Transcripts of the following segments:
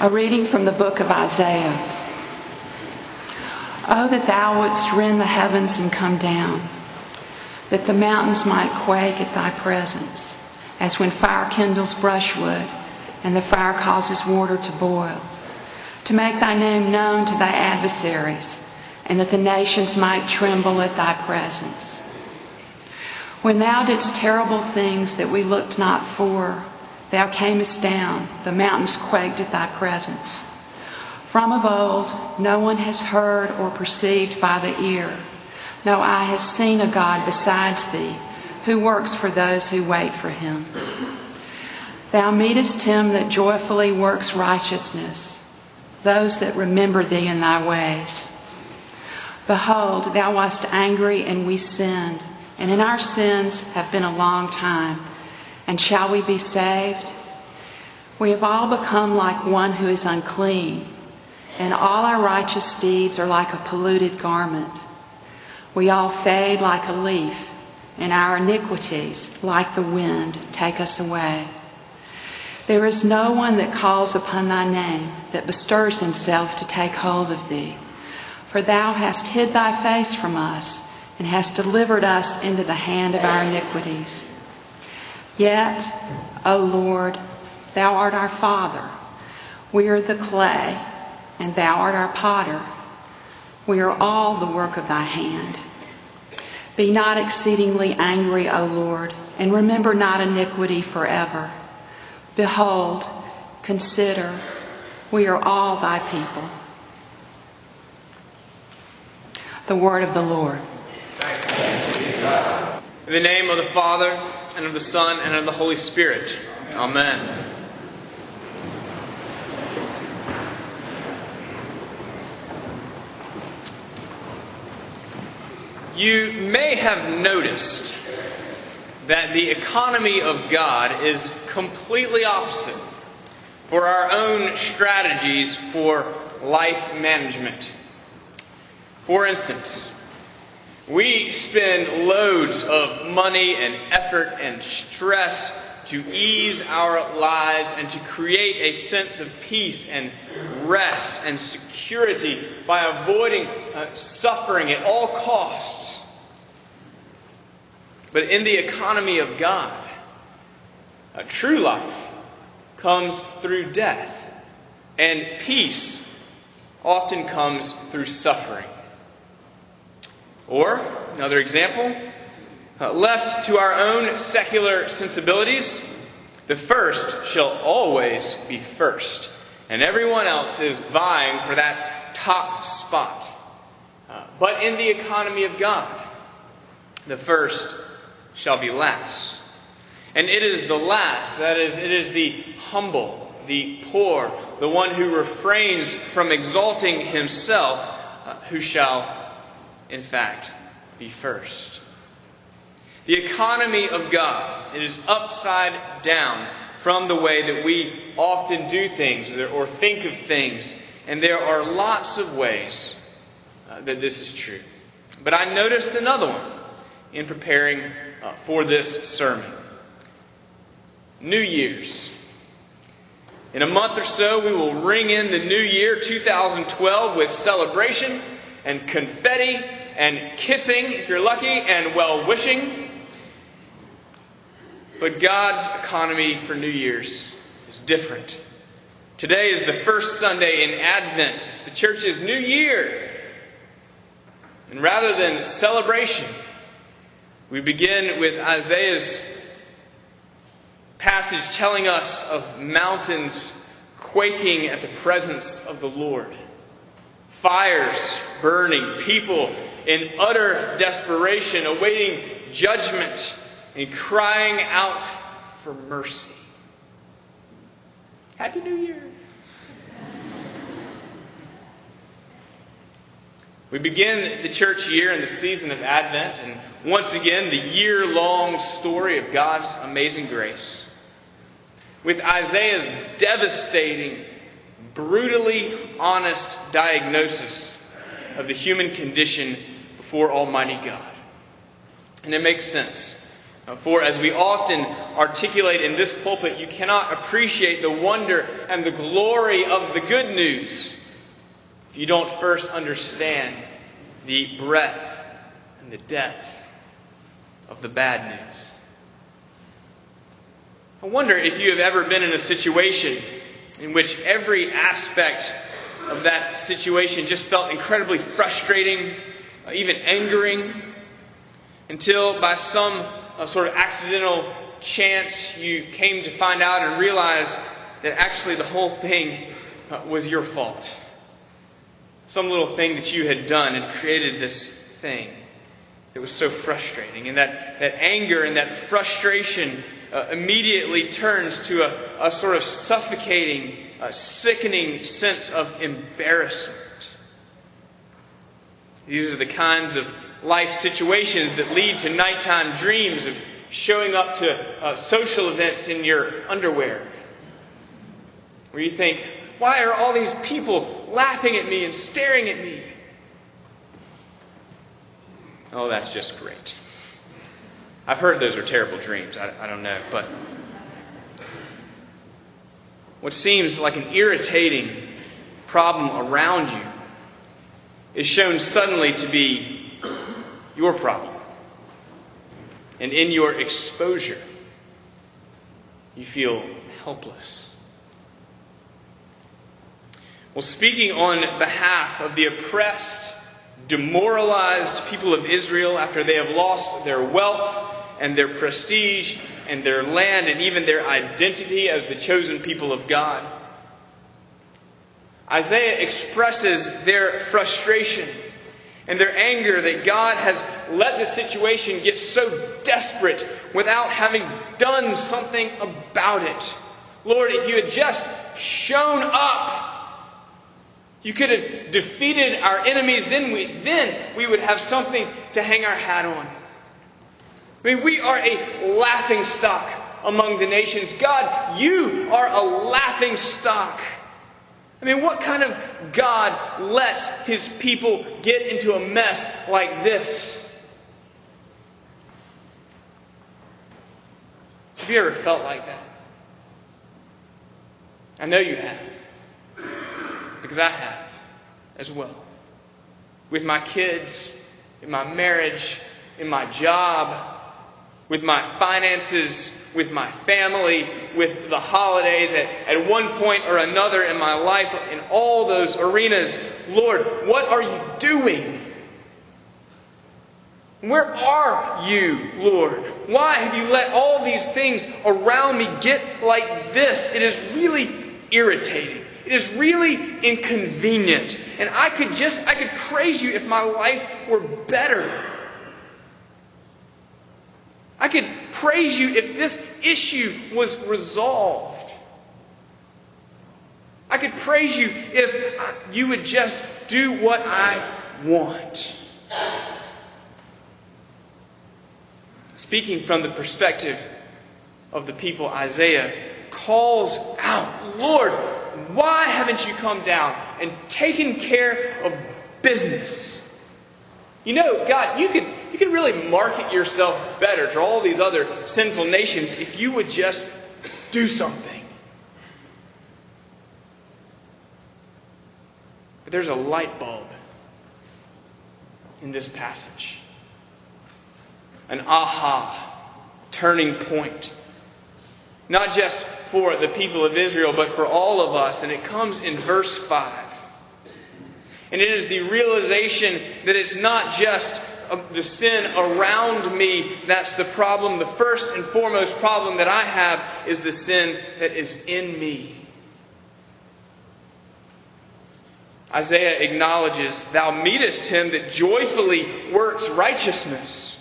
A reading from the book of Isaiah. Oh, that thou wouldst rend the heavens and come down, that the mountains might quake at thy presence, as when fire kindles brushwood and the fire causes water to boil, to make thy name known to thy adversaries, and that the nations might tremble at thy presence. When thou didst terrible things that we looked not for, thou camest down, the mountains quaked at thy presence. From of old, no one has heard or perceived by the ear, no eye has seen a God besides thee, who works for those who wait for him. Thou meetest him that joyfully works righteousness, those that remember thee in thy ways. Behold, thou wast angry and we sinned and in our sins have been a long time. And shall we be saved? We have all become like one who is unclean, and all our righteous deeds are like a polluted garment. We all fade like a leaf, and our iniquities, like the wind, take us away. There is no one that calls upon thy name that bestirs himself to take hold of thee. For thou hast hid thy face from us and hast delivered us into the hand of our iniquities. Yet, O Lord, thou art our Father. We are the clay, and thou art our potter. We are all the work of thy hand. Be not exceedingly angry, O Lord, and remember not iniquity forever. Behold, consider, we are all thy people. The word of the Lord. In the name of the Father, and of the Son, and of the Holy Spirit. Amen. You may have noticed that the economy of God is completely opposite for our own strategies for life management. For instance, we spend loads of money and effort and stress to ease our lives and to create a sense of peace and rest and security by avoiding uh, suffering at all costs. But in the economy of God, a true life comes through death, and peace often comes through suffering. Or, another example, uh, left to our own secular sensibilities, the first shall always be first, and everyone else is vying for that top spot. Uh, but in the economy of God, the first shall be last. And it is the last, that is, it is the humble, the poor, the one who refrains from exalting himself, uh, who shall in fact, be first. The economy of God is upside down from the way that we often do things or think of things, and there are lots of ways uh, that this is true. But I noticed another one in preparing uh, for this sermon New Year's. In a month or so, we will ring in the new year 2012 with celebration and confetti and kissing, if you're lucky, and well wishing. But God's economy for New Year's is different. Today is the first Sunday in Advent. It's the church's new year. And rather than celebration, we begin with Isaiah's passage telling us of mountains quaking at the presence of the Lord fires burning, people in utter desperation, awaiting judgment and crying out for mercy. Happy New Year! We begin the church year in the season of Advent, and once again, the year long story of God's amazing grace. With Isaiah's devastating brutally honest diagnosis of the human condition before Almighty God. And it makes sense. For as we often articulate in this pulpit, you cannot appreciate the wonder and the glory of the good news if you don't first understand the breadth and the depth of the bad news. I wonder if you have ever been in a situation in which every aspect of that situation just felt incredibly frustrating, uh, even angering, until by some uh, sort of accidental chance you came to find out and realize that actually the whole thing uh, was your fault. Some little thing that you had done and created this thing that was so frustrating. And that, that anger and that frustration uh, immediately turns to a, a sort of suffocating, uh, sickening sense of embarrassment. These are the kinds of life situations that lead to nighttime dreams of showing up to uh, social events in your underwear. Where you think, why are all these people laughing at me and staring at me? Oh, that's just great. I've heard those are terrible dreams. I, I don't know. But what seems like an irritating problem around you is shown suddenly to be your problem. And in your exposure, you feel helpless. Well, speaking on behalf of the oppressed, demoralized people of Israel after they have lost their wealth and their prestige and their land and even their identity as the chosen people of God, Isaiah expresses their frustration and their anger that God has let the situation get so desperate without having done something about it. Lord, if you had just shown up, you could have defeated our enemies, then we, then we would have something to hang our hat on. I mean, we are a laughing stock among the nations. God, you are a laughing stock. I mean, what kind of God lets his people get into a mess like this? Have you ever felt like that? I know you have. Because I have as well. With my kids, in my marriage, in my job, with my finances, with my family, with the holidays, at, at one point or another in my life, in all those arenas. Lord, what are you doing? Where are you, Lord? Why have you let all these things around me get like this? It is really irritating. It is really inconvenient. And I could just, I could praise you if my life were better. I could praise you if this issue was resolved. I could praise you if you would just do what I want. Speaking from the perspective of the people, Isaiah calls out, Lord, why haven't you come down and taken care of business? You know, God, you could, you could really market yourself better to all these other sinful nations if you would just do something. But there's a light bulb in this passage an aha turning point. Not just for the people of Israel, but for all of us. And it comes in verse 5. And it is the realization that it's not just the sin around me that's the problem. The first and foremost problem that I have is the sin that is in me. Isaiah acknowledges, Thou meetest him that joyfully works righteousness.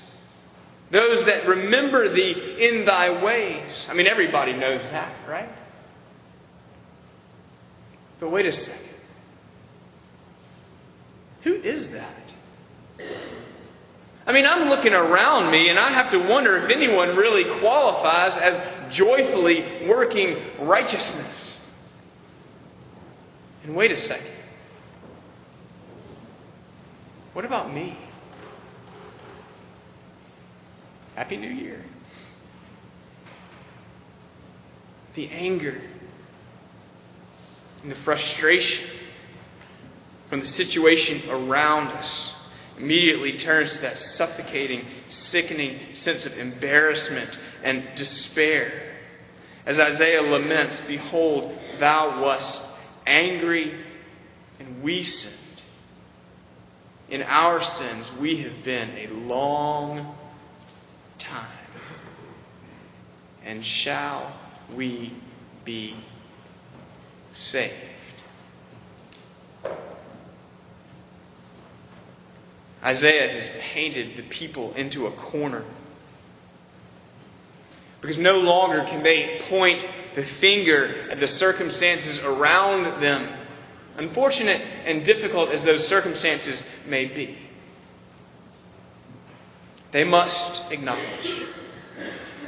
Those that remember thee in thy ways. I mean, everybody knows that, right? But wait a second. Who is that? I mean, I'm looking around me and I have to wonder if anyone really qualifies as joyfully working righteousness. And wait a second. What about me? Happy New Year. The anger and the frustration from the situation around us immediately turns to that suffocating, sickening sense of embarrassment and despair. As Isaiah laments, Behold, thou wast angry, and we sinned. In our sins, we have been a long time. And shall we be saved? Isaiah has painted the people into a corner. Because no longer can they point the finger at the circumstances around them, unfortunate and difficult as those circumstances may be. They must acknowledge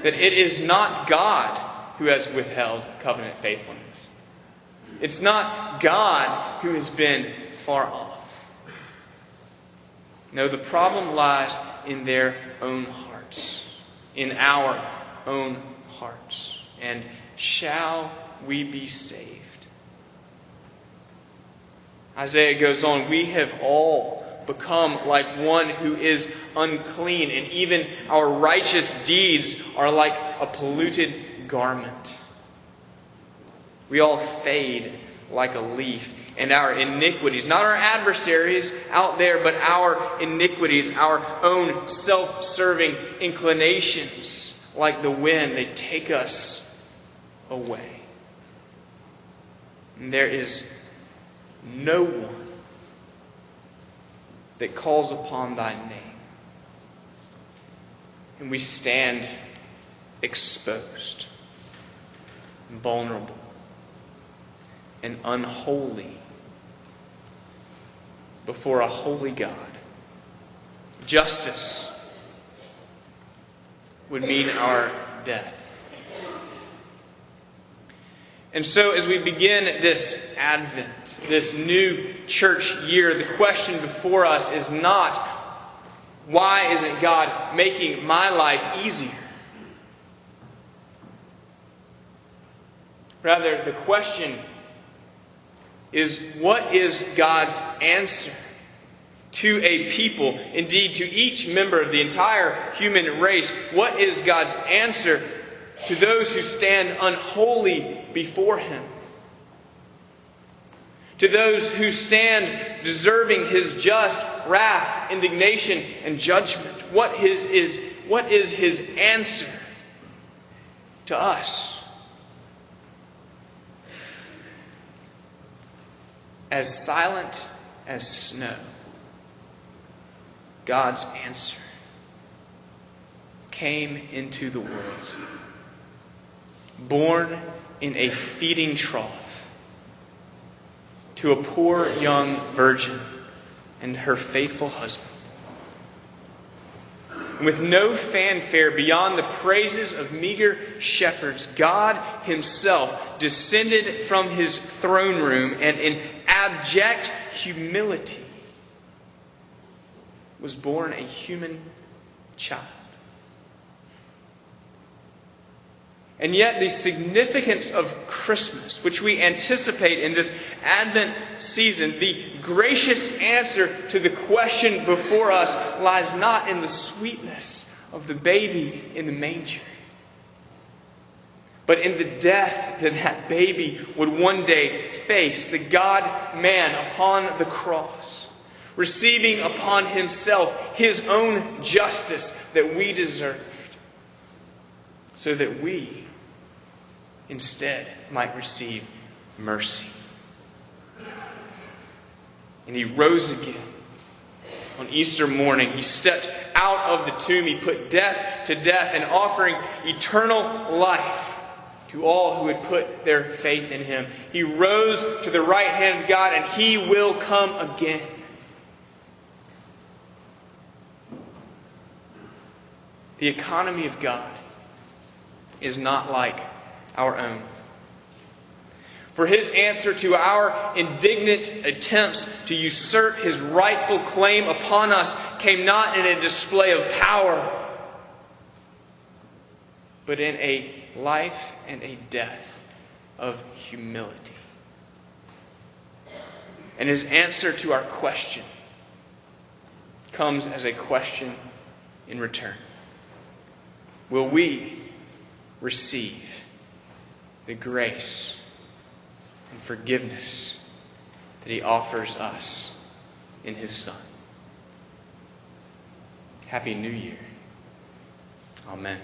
that it is not God who has withheld covenant faithfulness. It's not God who has been far off. No, the problem lies in their own hearts, in our own hearts. And shall we be saved? Isaiah goes on, We have all become like one who is unclean, and even our righteous deeds are like a polluted garment. We all fade like a leaf, and our iniquities, not our adversaries out there, but our iniquities, our own self serving inclinations, like the wind, they take us away. And there is no one that calls upon thy name. And we stand exposed, vulnerable, and unholy before a holy God. Justice would mean our death. And so, as we begin this Advent, this new church year, the question before us is not, why isn't God making my life easier? Rather, the question is, what is God's answer to a people, indeed to each member of the entire human race? What is God's answer to those who stand unholy before Him. To those who stand deserving His just wrath, indignation, and judgment. What, his, is, what is His answer to us? As silent as snow, God's answer came into the world born in a feeding trough to a poor young virgin and her faithful husband. With no fanfare beyond the praises of meager shepherds, God Himself descended from His throne room and in abject humility was born a human child. And yet, the significance of Christmas, which we anticipate in this Advent season, the gracious answer to the question before us lies not in the sweetness of the baby in the manger, but in the death that that baby would one day face, the God man upon the cross, receiving upon himself his own justice that we deserved, so that we instead might receive mercy. And he rose again. On Easter morning, he stepped out of the tomb. He put death to death and offering eternal life to all who would put their faith in him. He rose to the right hand of God and he will come again. The economy of God is not like our own. For his answer to our indignant attempts to usurp his rightful claim upon us came not in a display of power, but in a life and a death of humility. And his answer to our question comes as a question in return Will we receive the grace and forgiveness that he offers us in his Son? Happy New Year. Amen.